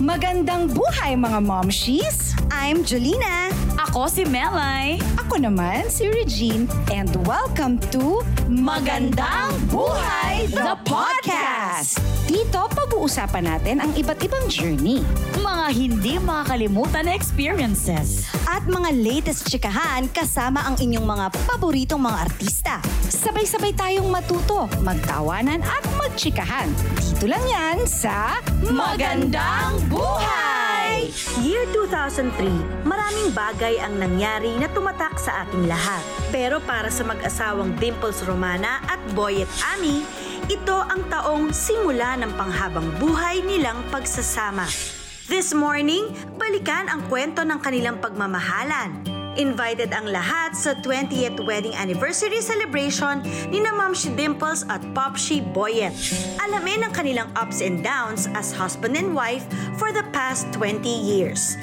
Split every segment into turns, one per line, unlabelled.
Magandang buhay mga momshies!
I'm Julina.
Ako si Melay.
Ako naman si Regine and welcome to Magandang Buhay the Podcast! Dito pag-uusapan natin ang iba't ibang journey.
Mga hindi makakalimutan na experiences.
At mga latest chikahan kasama ang inyong mga paboritong mga artista.
Sabay-sabay tayong matuto, magtawanan at magchikahan. Dito lang yan sa Magandang Buhay!
Year 2003, maraming bagay ang nangyari na tumatak sa ating lahat. Pero para sa mag-asawang Dimples Romana at Boyet Ami, ito ang taong simula ng panghabang buhay nilang pagsasama. This morning, balikan ang kwento ng kanilang pagmamahalan. Invited ang lahat sa 20th wedding anniversary celebration ni na Ma'am Shi Dimples at Popshi Boyet. Alamin ang kanilang ups and downs as husband and wife for the past 20 years.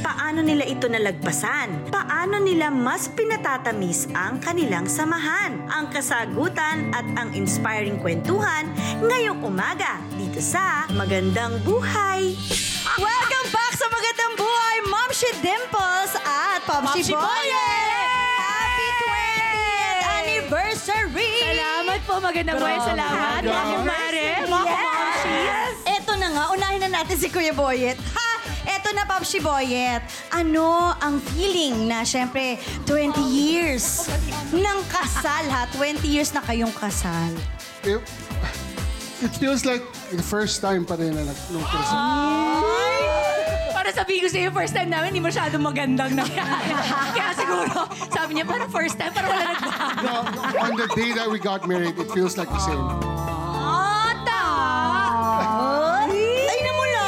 Paano nila ito nalagpasan? Paano nila mas pinatatamis ang kanilang samahan? Ang kasagutan at ang inspiring kwentuhan ngayong umaga dito sa Magandang Buhay! Welcome Buhay, Mom Shi Dimples at Popshi
Popshi
Boyet! Happy 20th anniversary!
Salamat po, magandang buhay. Salamat.
Happy
Mga kumare, mga!
Eto na nga, unahin na natin si Kuya Boyet. Ha! Eto na, Popsi Boyet. Ano ang feeling na, syempre, 20 years ng kasal, ha? 20 years na kayong kasal.
it, it feels like the first time pa rin na nag- nung Christmas.
Sabihin ko sa'yo, first time namin, hindi masyadong magandang na. Kaya siguro, sabi niya, parang first time, parang wala nagbago.
No, on the day that we got married, it feels like the same.
Ata!
Ay, na mo na!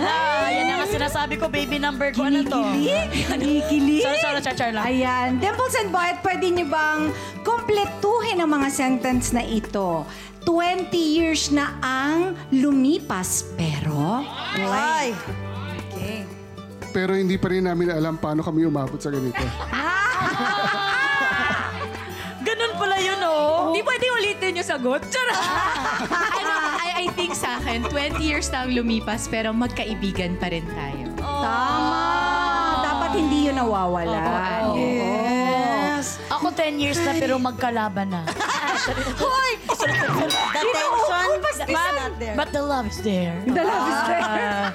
Ala, yan ang sinasabi ko, baby number ko. Ano to?
Kinikilig.
Sorry, sorry, char-char lang.
Ayan, Dimples and Boyet, pwede niyo bang kumpletuhin ang mga sentence na ito? 20 years na ang lumipas, pero...
Ay!
Pero hindi pa rin namin alam paano kami umabot sa ganito.
Ganun pala yun, oh.
Hindi pwede ulitin yung sagot. Charot! ano, I, I think sa akin, 20 years na ang lumipas, pero magkaibigan pa rin tayo.
Tama! Dapat hindi yun nawawala.
Oo.
Yes!
Ako 10 years na pero magkalaban na.
Hoy! The tension is not there.
But the love is there.
The love is there.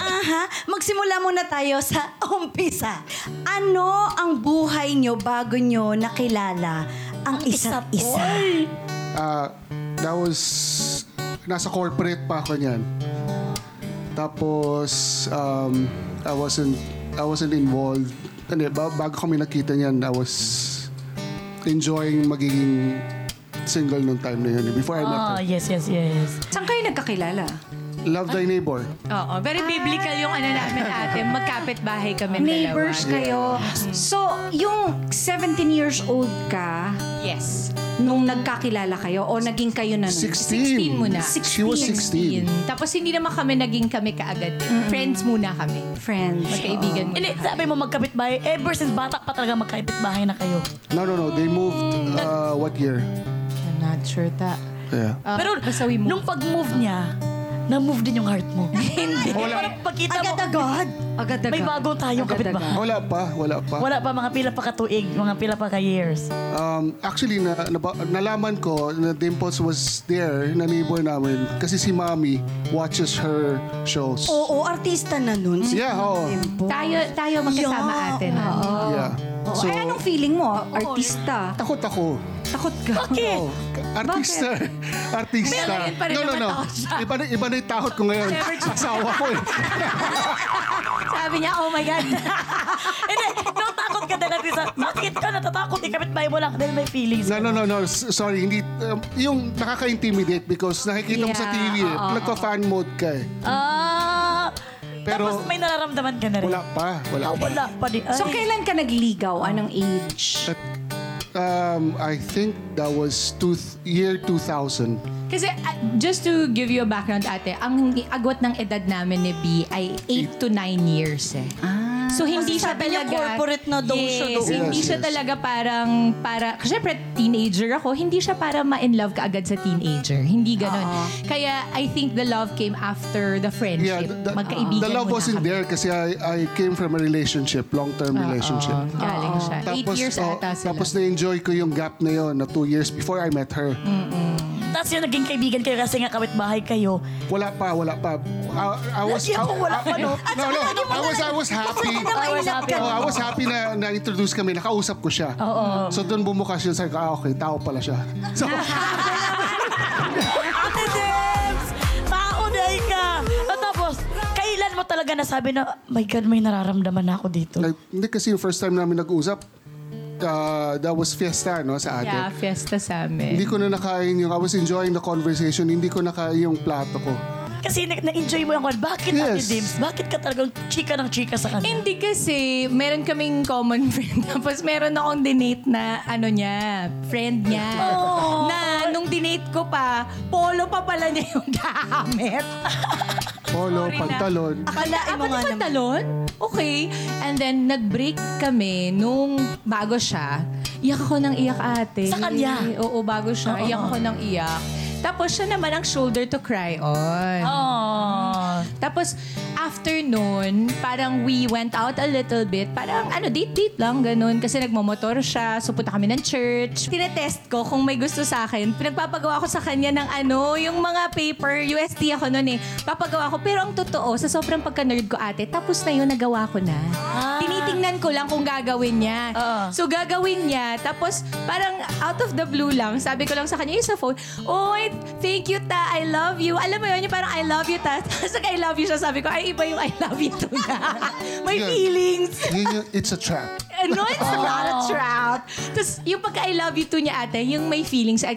Aha, magsimula muna tayo sa umpisa. Ano ang buhay nyo bago nyo nakilala ang isa't isa?
Ah, that was... Nasa corporate pa ako niyan. Tapos, um, I wasn't, I wasn't involved. Ba- bago kami nakita niyan, I was enjoying magiging single nung time na yun. Before I met
Ah,
her.
yes, yes, yes.
Saan kayo nagkakilala?
Love Thy Neighbor.
Oo, very biblical yung ano namin ate. Magkapit bahay kami
Neighbors
dalawa.
kayo. So, yung 17 years old ka,
Yes.
nung nagkakilala kayo o naging kayo na nun?
16.
16 muna.
She was 16.
16. Tapos hindi naman kami naging kami kaagad. Friends muna kami.
Friends.
Magkaibigan muna
Hindi, sabi mo magkapit bahay. Ever since batak pa talaga magkapit bahay na kayo.
No, no, no. They moved, uh, what year?
I'm not sure ta.
Yeah.
Ah,
Pero
basta we moved.
nung pag-move niya, na-move din yung heart mo. Hindi.
Wala.
Parang pagkita mo,
Agad-agad.
Agad-agad.
may bagong tayong kapit bahay.
Wala pa, wala pa.
Wala pa mga pila pa katuig, mga pila pa ka-years.
Um, actually, na, naba- nalaman ko na Dimples was there, na neighbor namin. Kasi si Mommy watches her shows.
Oo, artista na nun. Si
Yeah, oo.
Tayo, tayo magkasama
Yeah.
ate na.
Yeah.
Oo. Ay, anong feeling mo? Artista.
takot ako.
Takot ka.
Bakit?
Oo. Artista. Artista.
Meron pa rin
no, no, no. Iba, na, iba na yung takot ko ngayon. Asawa ko eh.
Sabi niya, oh my God. Hindi, nung takot ka talaga sa, bakit ka natatakot? Ikapit bahay mo lang dahil may feelings.
No, no, no, no. Sorry, hindi. um, yung nakaka-intimidate because nakikita mo sa
Yeah,
TV eh.
oo,
Nagka-fan mode ka eh.
Ah,
Pero-
tapos may nararamdaman ka na rin.
Wala pa. Wala pa.
wala pa din.
So,
Ay.
kailan ka nagligaw? Anong age?
At, um, I think that was two, year 2000.
Kasi uh, just to give you a background ate, ang agwat ng edad namin ni B ay 8 to 9 years eh.
Ah.
So hindi siya talaga...
corporate na daw siya
yes,
doon.
hindi
Yes,
siya
yes.
talaga parang... Para, Siyempre, teenager ako. Hindi siya para ma-in love ka agad sa teenager. Hindi ganun. Kaya I think the love came after the friendship.
Yeah, the,
Magkaibigan
the love wasn't
kami.
there kasi I, I came from a relationship, long-term relationship.
Oo, galing siya. Eight years
oh,
ata sila.
tapos na-enjoy ko yung gap na yon na two years before I met her.
Tapos yung naging kaibigan kayo kasi nga bahay kayo.
Wala pa, wala pa. I, I was,
Lagi ako wala pa, no?
no, no, I was, was happy.
I was happy.
Oh, I was happy na na-introduce kami, nakausap ko siya. So doon bumukas yun, sabi ko, ah, okay, tao pala siya. So,
Ate Debs! Maunay ka! At tapos, kailan mo talaga nasabi na, my God, may nararamdaman na ako dito?
like, hindi kasi yung first time namin nag-usap, uh, that was fiesta, no, sa atin.
Yeah, fiesta sa amin.
Hindi ko na nakain yung, I was enjoying the conversation, hindi ko nakain yung plato ko.
Kasi na- na-enjoy mo yung kwan. Bakit, Ate
Yes.
Debs? Bakit ka talagang chika ng chika sa kanya?
Hindi kasi, meron kaming common friend. Tapos meron akong dinate na, ano niya, friend niya. Na nung dinate ko pa, polo pa pala niya yung gamit.
Polo,
Sorry na.
pantalon.
Akalain mo nga pantalon? Okay. And then, nag-break kami nung bago siya. Iyak ako ng iyak ate.
Sa kanya?
Oo, bago siya. Iyak ako ng iyak. Tapos siya naman ang shoulder to cry on.
Oh.
Tapos, after nun, parang we went out a little bit. Parang, ano, date-date lang, ganun. Kasi nagmamotor siya, so punta kami ng church. Tinetest ko kung may gusto sa akin. Pinagpapagawa ko sa kanya ng ano, yung mga paper, UST ako nun eh. Papagawa ko. Pero ang totoo, sa sobrang pagka-nerd ko ate, tapos na yun, nagawa ko na. Tinitingnan ko lang kung gagawin niya.
Oo.
So, gagawin niya. Tapos, parang out of the blue lang, sabi ko lang sa kanya, yung sa phone, Oy, thank you, ta. I love you. Alam mo yun, yung parang I love you, ta. Tapos I love you siya, sabi ko, ay, iba yung I love you to na. May
Yeah.
feelings.
Yun yung, it's a trap.
Eh, No, it's not a trap. Tapos, yung pagka I love you to niya, ate, yung may feelings, ay,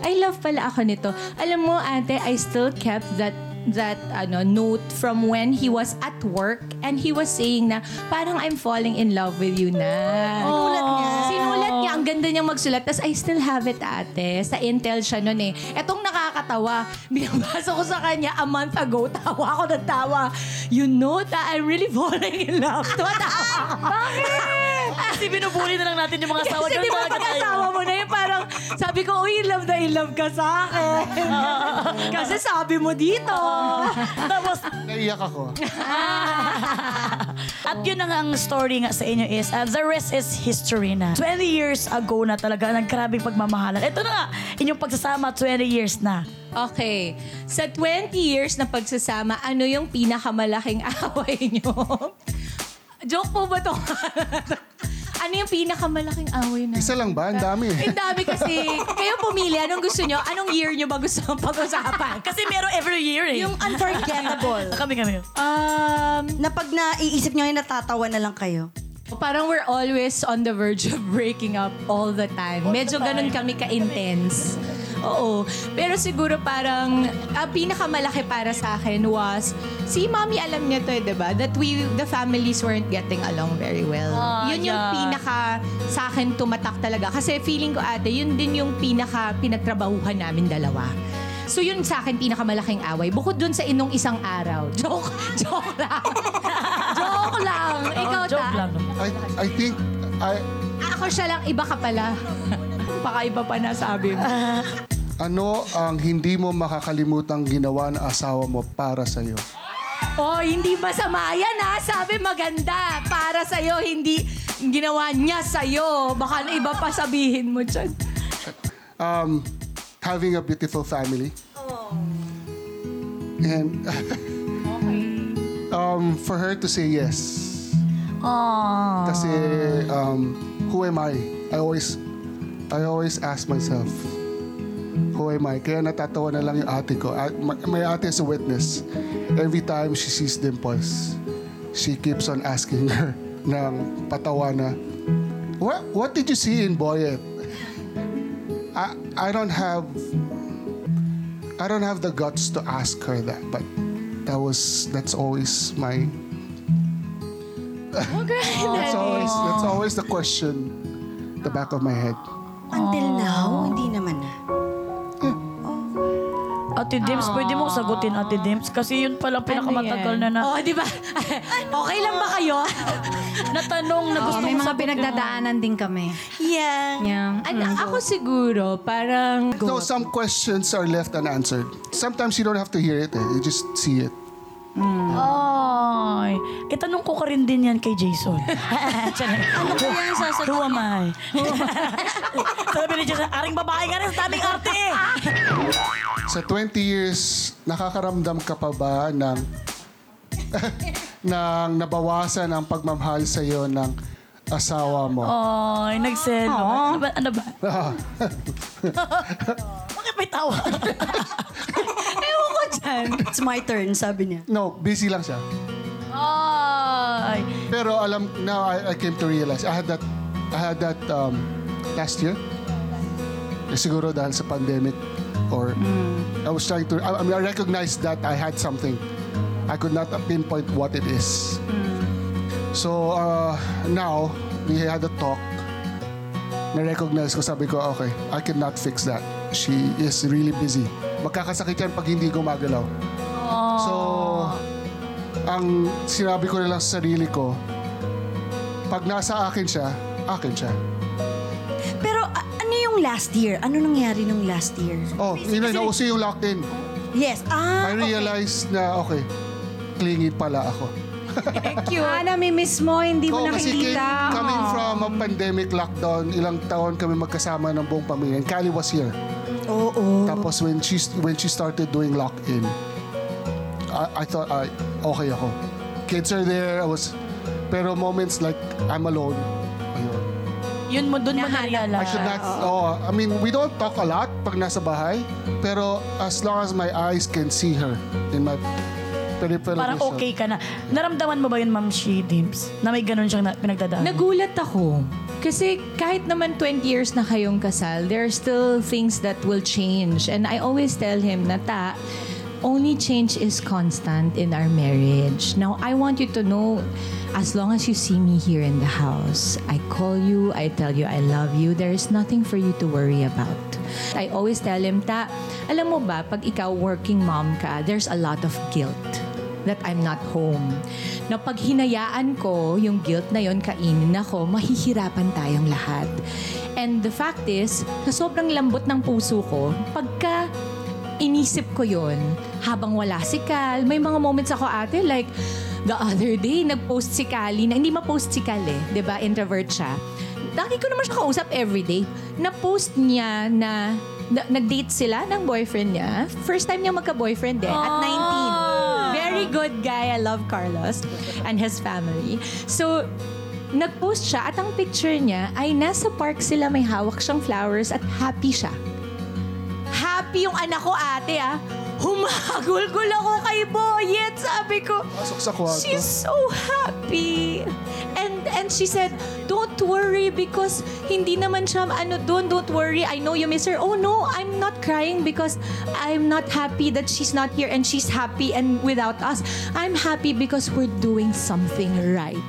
I love pala ako nito. Alam mo, ate, I still kept that that ano note from when he was at work and he was saying na parang I'm falling in love with you na. Sinulat niya. Sinulat niya. Ang ganda niyang magsulat. Tapos I still have it, ate. Sa Intel siya noon eh. Etong nakakatawa. Binabasa ko sa kanya a month ago. Tawa ako ng tawa. You know that I'm really falling in love. Tumatawa ako. Bakit?
Kasi binubuli na lang natin yung mga asawa.
Kasi di ba
tayo.
pag-asawa mo na yun, parang sabi ko, uy, in love na in love ka sa akin. Kasi sabi mo dito.
Tapos,
Naiyak ako.
At yun ang ang story nga sa inyo is, uh, the rest is history na. 20 years ago na talaga, nagkarabing pagmamahalan. Ito na nga, inyong pagsasama, 20 years na.
Okay. Sa 20 years na pagsasama, ano yung pinakamalaking away nyo? Joke po ba to? Ano yung pinakamalaking away na?
Isa lang ba? Ang dami.
Ang dami kasi. Kayo pumili, anong gusto nyo? Anong year nyo ba gusto pag-usapan?
Kasi meron every year eh.
Yung unforgettable.
kami kami.
Um,
na pag naiisip nyo yun, natatawa na lang kayo.
Parang we're always on the verge of breaking up all the time. Medyo ganun kami ka-intense. Oo. Pero siguro parang ang pinakamalaki para sa akin was si mommy alam niya to eh, 'di ba? That we the families weren't getting along very well.
Ah,
yun yung
yeah.
Akin tumatak talaga kasi feeling ko ate, yun din yung pinaka pinagtrabahuhan namin dalawa. So yun sa akin pinakamalaking away. Bukod dun sa inong isang araw. Joke. Joke lang. joke lang. Ikaw
Oh, joke
ta.
lang.
I, I think, I,
Ako siya lang, iba ka pala. Pakaiba pa na sabi mo.
ano ang hindi mo makakalimutang ginawa ng asawa mo para sa'yo?
Oh, hindi masama yan ha. Sabi maganda. Para sa'yo, hindi ginawa niya sa'yo. Baka na iba pa sabihin mo dyan.
Um, having a beautiful family. And um, for her to say yes.
Aww.
Kasi um, who am I? I always I always ask myself, who am I? Kaya natatawa na lang yung ate ko. My, ate is a witness. Every time she sees dimples, she keeps on asking her ng patawa na, what, what did you see in Boyet? I, I don't have I don't have the guts to ask her that, but that was that's always my that's always that's always the question the back of my head.
Until now, hindi naman
Ate Dims, pwede mo sagutin Ate Dims kasi yun pala pinakamatagal na na,
Oh, di ba? okay lang ba kayo?
na tanong na gusto
Oh, may mga
sagutin.
pinagdadaanan din kami.
Yeah.
Yeah.
Ano, ako siguro, parang...
No, some questions are left unanswered. Sometimes you don't have to hear it. Eh. You just see it.
Ay, itanong ko ka rin din yan kay Jason. ano ko yan sasagot? Who am I? Sabi ni Jason, aring babae nga rin sa daming arte.
Sa 20 years, nakakaramdam ka pa ba ng ng nabawasan ang pagmamahal sa iyo ng asawa mo?
Ay, nagselo. Ano ba? Ano ba? Bakit may tawa?
Ko dyan.
It's my turn, sabi niya.
No, busy lang siya.
Ay.
Pero alam, now I, I came to realize, I had that, I had that um, last year. Eh, siguro dahil sa pandemic or I was trying to, I, I mean, I recognized that I had something. I could not pinpoint what it is. So uh, now, we had a talk. Na-recognize ko, sabi ko, okay, I cannot fix that. She is really busy. Magkakasakit yan pag hindi gumagalaw. So, ang sinabi ko na lang sa sarili ko, pag nasa akin siya, akin siya.
Pero a- ano yung last year? Ano nangyari nung last year?
Oh, yun na, nauso yung locked in.
Yes. Ah,
I realized na, okay, clingy pala ako.
Thank you. Ah, nami-miss mo, hindi mo
Oo, kasi came,
nakikita.
coming from a pandemic lockdown, ilang taon kami magkasama ng buong pamilya. And Callie was here.
Oo.
Tapos when she, when she started doing lock-in, I, I thought, I, okay ako. Kids are there, I was, pero moments like, I'm alone. Ayun.
Yun mo, dun mo naalala.
I should not, oh, I mean, we don't talk a lot pag nasa bahay, pero as long as my eyes can see her in my peripheral
Parang okay ka na. Naramdaman mo ba yun, Ma'am She Dims? Na may ganun siyang na- pinagdadaan?
Nagulat ako. Kasi kahit naman 20 years na kayong kasal, there are still things that will change. And I always tell him na ta, only change is constant in our marriage. Now, I want you to know, as long as you see me here in the house, I call you, I tell you I love you, there is nothing for you to worry about. I always tell him, ta, alam mo ba, pag ikaw working mom ka, there's a lot of guilt that I'm not home. Na pag hinayaan ko yung guilt na yon kainin ako, mahihirapan tayong lahat. And the fact is, sa sobrang lambot ng puso ko, pagka inisip ko yon habang wala si Cal, may mga moments ako ate like, the other day, nag-post si Cali na, hindi ma-post si Cal eh, di ba? Introvert siya. Lagi ko naman siya kausap everyday. Na-post niya na, na nag-date sila ng boyfriend niya. First time niya magka-boyfriend eh, at 19. Very good guy. I love Carlos and his family. So, nag-post siya at ang picture niya ay nasa park sila, may hawak siyang flowers at happy siya. Happy yung anak ko ate ah. Humagulgol ako kay Boyet. Sabi ko,
Pasok sa kwarto.
She's so happy. And she said, "Don't worry because hindi naman siya ano doon, don't worry. I know you miss her." Oh no, I'm not crying because I'm not happy that she's not here and she's happy and without us. I'm happy because we're doing something right.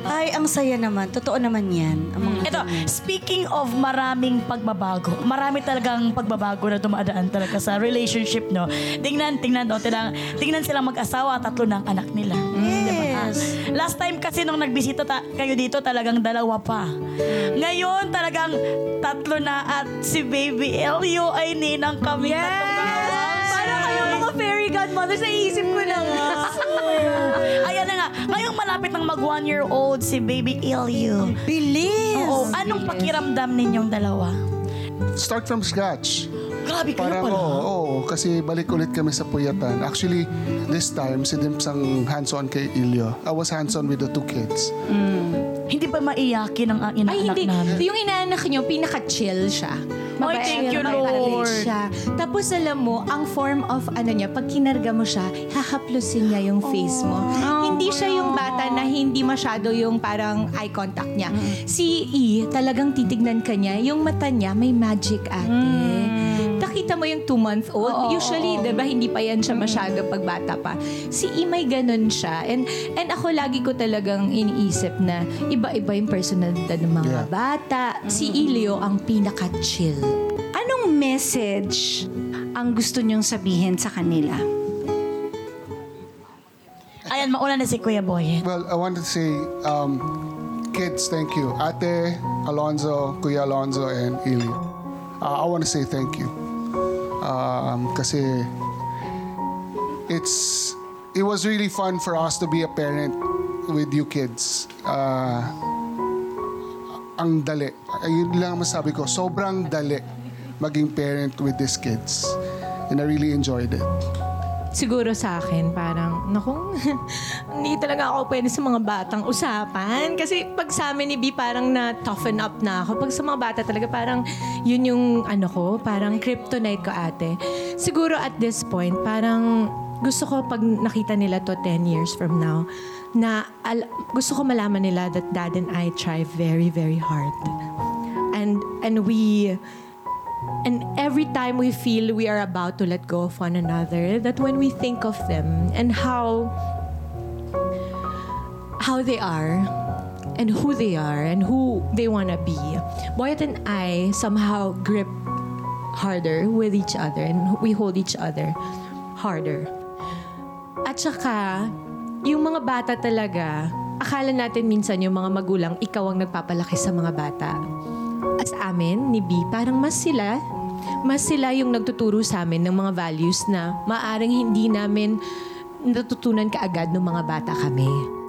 Ay, ang saya naman. Totoo naman yan. Ang mga
Ito, speaking of maraming pagbabago, marami talagang pagbabago na dumadaan talaga sa relationship, no? Tingnan, tingnan, no? Tingnan, tingnan silang mag-asawa, tatlo ng anak nila.
Yes.
Last time kasi nung nagbisita ta- kayo dito, talagang dalawa pa. Ngayon, talagang tatlo na at si Baby Elio ay ninang kami. Yes!
Parang kayo mga fairy godmothers, naisip ko na nga.
Ayan na nga. Ngayong malapit ng mag one year old si Baby Elio.
Bilis!
Oo, anong pakiramdam ninyong dalawa?
Start from scratch.
Grabe kayo
Parang
pala.
oo, oo, kasi balik ulit kami sa puyatan. Actually, this time, si Dims ang hands-on kay Ilyo. I was hands-on with the two kids.
Hindi ba maiyakin ang ang
Ay,
inaanak
hindi.
namin?
Yung inaanak nyo, pinaka-chill siya.
Ay, thank you, Lord.
Siya. Tapos alam mo, ang form of ano niya, pag kinarga mo siya, hahaplusin niya yung face mo. Hindi siya yung bata na hindi masyado yung parang eye contact niya. Si E, talagang titignan ka niya, yung mata niya may magic ate. Nakita mo yung two-month-old. Usually, di ba, hindi pa yan siya masyado pag bata pa. Si E, may ganun siya. And, and ako lagi ko talagang iniisip na iba-iba yung personalidad ng mga
Yeah.
bata. Si Ilio ang pinaka-chill.
Anong message ang gusto niyong sabihin sa kanila?
Ayan, mauna na si Kuya Boy.
Well, I wanted to say, um, kids, thank you. Ate, Alonzo, Kuya Alonzo, and Ili. Uh, I want to say thank you. Um, kasi it's it was really fun for us to be a parent with you kids. Uh, ang dali. Ayun lang masabi ko, sobrang dali maging parent with these kids. And I really enjoyed it.
Siguro sa akin, parang, naku, hindi talaga ako pwede sa mga batang usapan. Kasi pag sa amin ni B, parang na-toughen up na ako. Pag sa mga bata talaga, parang yun yung, ano ko, parang kryptonite ko ate. Siguro at this point, parang gusto ko pag nakita nila to 10 years from now, na al- gusto ko malaman nila that dad and I try very, very hard. And, and we, And every time we feel we are about to let go of one another, that when we think of them and how how they are and who they are and who they want to be, Boyet and I somehow grip harder with each other and we hold each other harder. At saka, yung mga bata talaga, akala natin minsan yung mga magulang, ikaw ang nagpapalaki sa mga bata. At sa amin, ni B, parang mas sila, mas sila yung nagtuturo sa amin ng mga values na maaring hindi namin natutunan kaagad ng mga bata kami.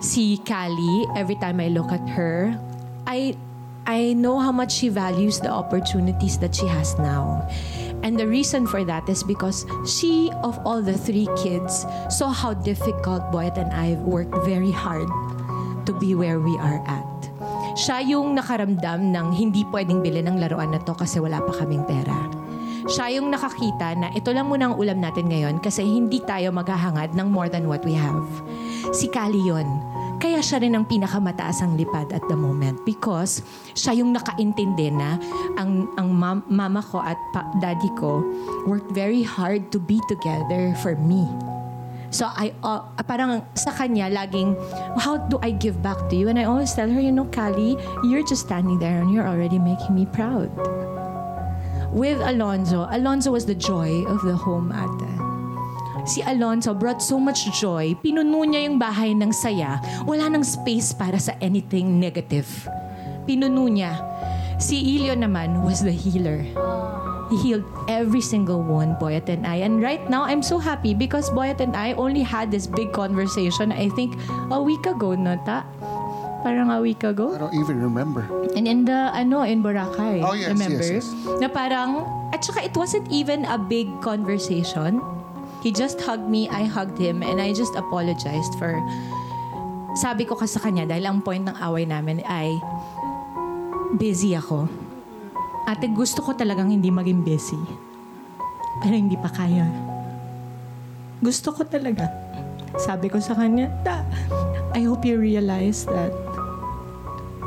Si Callie, every time I look at her, I I know how much she values the opportunities that she has now. And the reason for that is because she, of all the three kids, saw how difficult Boyet and I worked very hard to be where we are at. Siya yung nakaramdam ng hindi pwedeng bilhin ng laruan na to kasi wala pa kaming pera. Siya yung nakakita na ito lang muna ang ulam natin ngayon kasi hindi tayo maghahangad ng more than what we have. Si Kali yun. Kaya siya rin ang pinakamataas ang lipad at the moment because siya yung nakaintindi na ang, ang mam- mama ko at pa- daddy ko worked very hard to be together for me. So I uh, parang sa kanya laging how do I give back to you? And I always tell her, you know, Kali, you're just standing there and you're already making me proud. With Alonzo, Alonzo was the joy of the home ate. Si Alonzo brought so much joy. Pinuno niya yung bahay ng saya. Wala nang space para sa anything negative. Pinuno niya. Si Ilio naman was the healer. He healed every single one, Boyet and I. And right now, I'm so happy because Boyet and I only had this big conversation, I think, a week ago, no, ta? Parang a week ago.
I don't even remember.
And in the, ano, in Boracay.
Oh, yes,
remember?
yes, yes.
Na parang, at saka it wasn't even a big conversation. He just hugged me, I hugged him, and I just apologized for, sabi ko kasi sa kanya, dahil ang point ng away namin ay, busy ako. Ate, gusto ko talagang hindi maging busy. Pero hindi pa kaya. Gusto ko talaga. Sabi ko sa kanya, I hope you realize that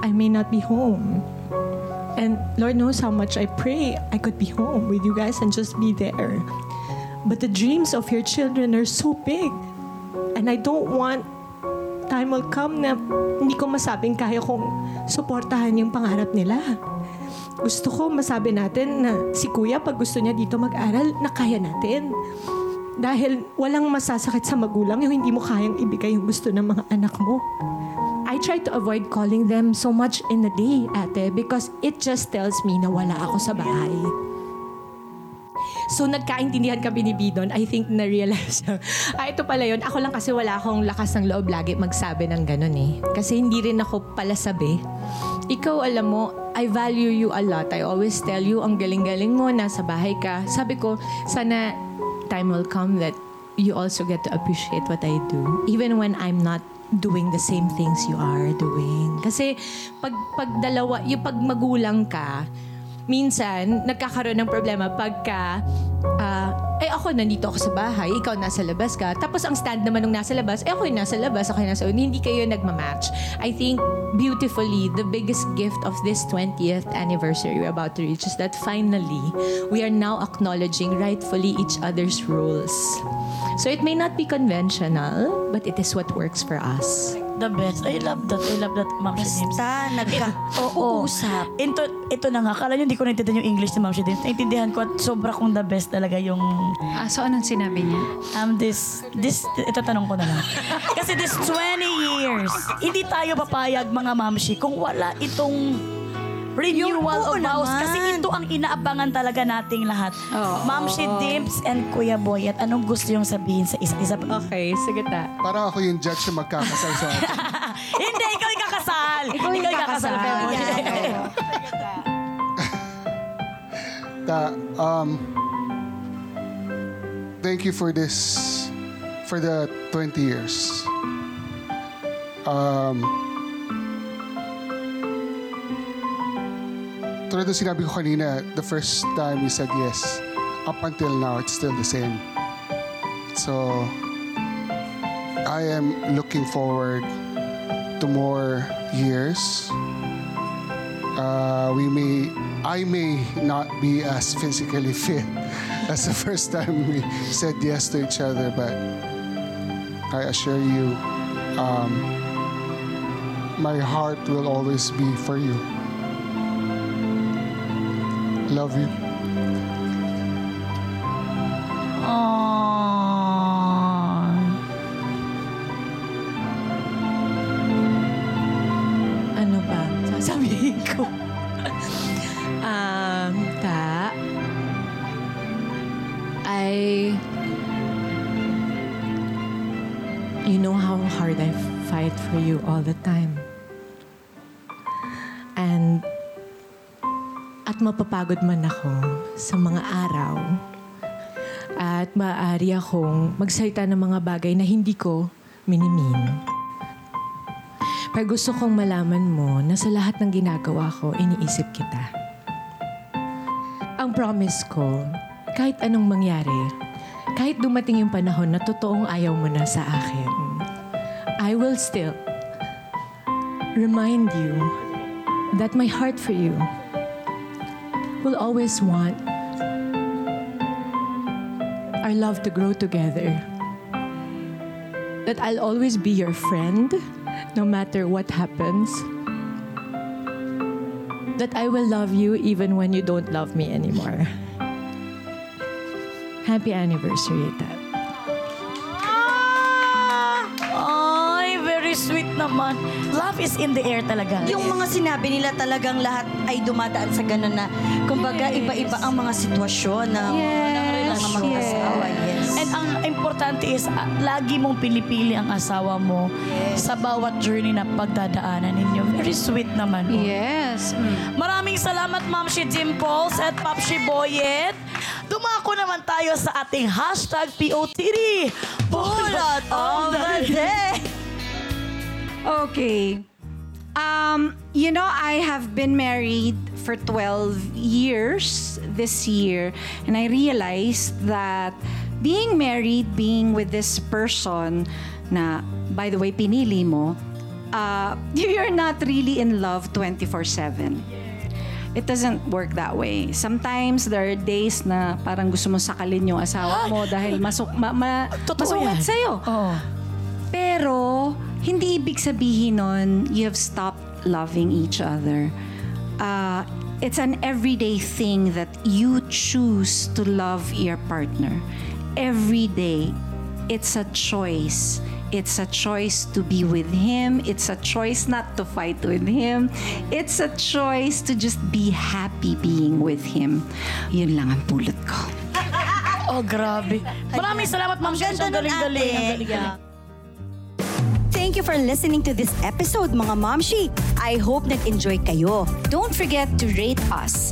I may not be home. And Lord knows how much I pray I could be home with you guys and just be there. But the dreams of your children are so big. And I don't want time will come na hindi ko masabing kaya kong suportahan yung pangarap nila. Gusto ko masabi natin na si kuya pag gusto niya dito mag-aral, na kaya natin. Dahil walang masasakit sa magulang yung hindi mo kayang ibigay yung gusto ng mga anak mo. I try to avoid calling them so much in the day, ate, because it just tells me na wala ako sa bahay. So, nagkaintindihan kami ni Bidon. I think na-realize niya. ah, ito pala yun. Ako lang kasi wala akong lakas ng loob lagi magsabi ng ganun eh. Kasi hindi rin ako pala sabi. Ikaw, alam mo, I value you a lot. I always tell you, ang galing-galing mo, nasa bahay ka. Sabi ko, sana time will come that you also get to appreciate what I do. Even when I'm not doing the same things you are doing. Kasi pag, pag dalawa, yung pag magulang ka, minsan, nagkakaroon ng problema pagka, ah, eh ako nandito ako sa bahay, ikaw nasa labas ka. Tapos ang stand naman nung nasa labas, eh ako yung nasa labas, ako yung nasa hindi kayo nagmamatch. I think beautifully, the biggest gift of this 20th anniversary we're about to reach is that finally, we are now acknowledging rightfully each other's roles. So it may not be conventional, but it is what works for us.
the best. I love that. I love that, Ma'am Shadims.
Basta nagka-uusap.
Ito, ito na nga. Kala nyo hindi ko naintindihan yung English ni Ma'am Shadims. Naintindihan ko at sobra kong the best talaga yung
Ah, so anong sinabi niya?
um, this, this, ito tanong ko na lang. Kasi this 20 years, hindi tayo papayag mga mamshi kung wala itong renewal of vows.
naman.
Kasi ito ang inaabangan talaga nating lahat.
Oo.
Mamshi Dimps and Kuya Boyet, anong gusto yung sabihin sa isa't isa?
Okay, sige ta.
Parang ako yung judge na magkakasal sa atin.
hindi, ikaw yung kakasal.
Ikaw yung kakasal.
Febo.
Yeah.
Ta, um, thank you for this, for the 20 years. Um, tulad ng sinabi ko kanina, the first time you said yes, up until now, it's still the same. So, I am looking forward to more years. Uh, we may, I may not be as physically fit as the first time we said yes to each other, but I assure you, um, my heart will always be for you. Love you.
Aww.
Ano ba? Sasabihin ko. um, ta, I, you know how hard I fight for you all the time. And, at mapapagod man ako sa mga araw, at maaari akong magsalita ng mga bagay na hindi ko minimin. Pero gusto kong malaman mo na sa lahat ng ginagawa ko, iniisip kita. Ang promise ko, kahit anong mangyari, kahit dumating yung panahon na totoong ayaw mo na sa akin, I will still remind you that my heart for you will always want our love to grow together. That I'll always be your friend no matter what happens. That I will love you even when you don't love me anymore. Happy anniversary, Tat.
Ay, very sweet naman. Love is in the air talaga.
Yung mga sinabi nila talagang lahat ay dumadaan sa ganun na, kumbaga, iba-iba ang mga sitwasyon ng, ng relasyon ng mga asawa. Yes.
And ang importante is, ah, lagi mong pinipili ang asawa mo sa bawat journey na pagdadaanan ninyo. Very sweet naman. oh.
Yes.
Maraming salamat, Ma'am Shi Dimples at Pop Shi Boyet. Dumako naman tayo sa ating hashtag POTD. Bulot of the Day!
Okay. Um, you know, I have been married for 12 years this year, and I realized that being married, being with this person, na, by the way, pinili mo, uh, you're not really in love 24 7. It doesn't work that way. Sometimes there are days na parang gusto mo sakalin yung asawa mo dahil masuk, ma, ma,
Totoo yan.
sa'yo.
Oo.
Pero, hindi ibig sabihin nun, you have stopped loving each other. Uh, it's an everyday thing that you choose to love your partner. Every day, it's a choice. It's a choice to be with him. It's a choice not to fight with him. It's a choice to just be happy being with him. Yun lang ang pulot ko.
Oh, grabe. Maraming salamat, Ma'am Shi.
Ganda
Ang
nun,
galing-galing. Ang
ate.
galing-galing.
Thank you for listening to this episode, mga Momshi. I hope nag-enjoy kayo.
Don't forget to rate us.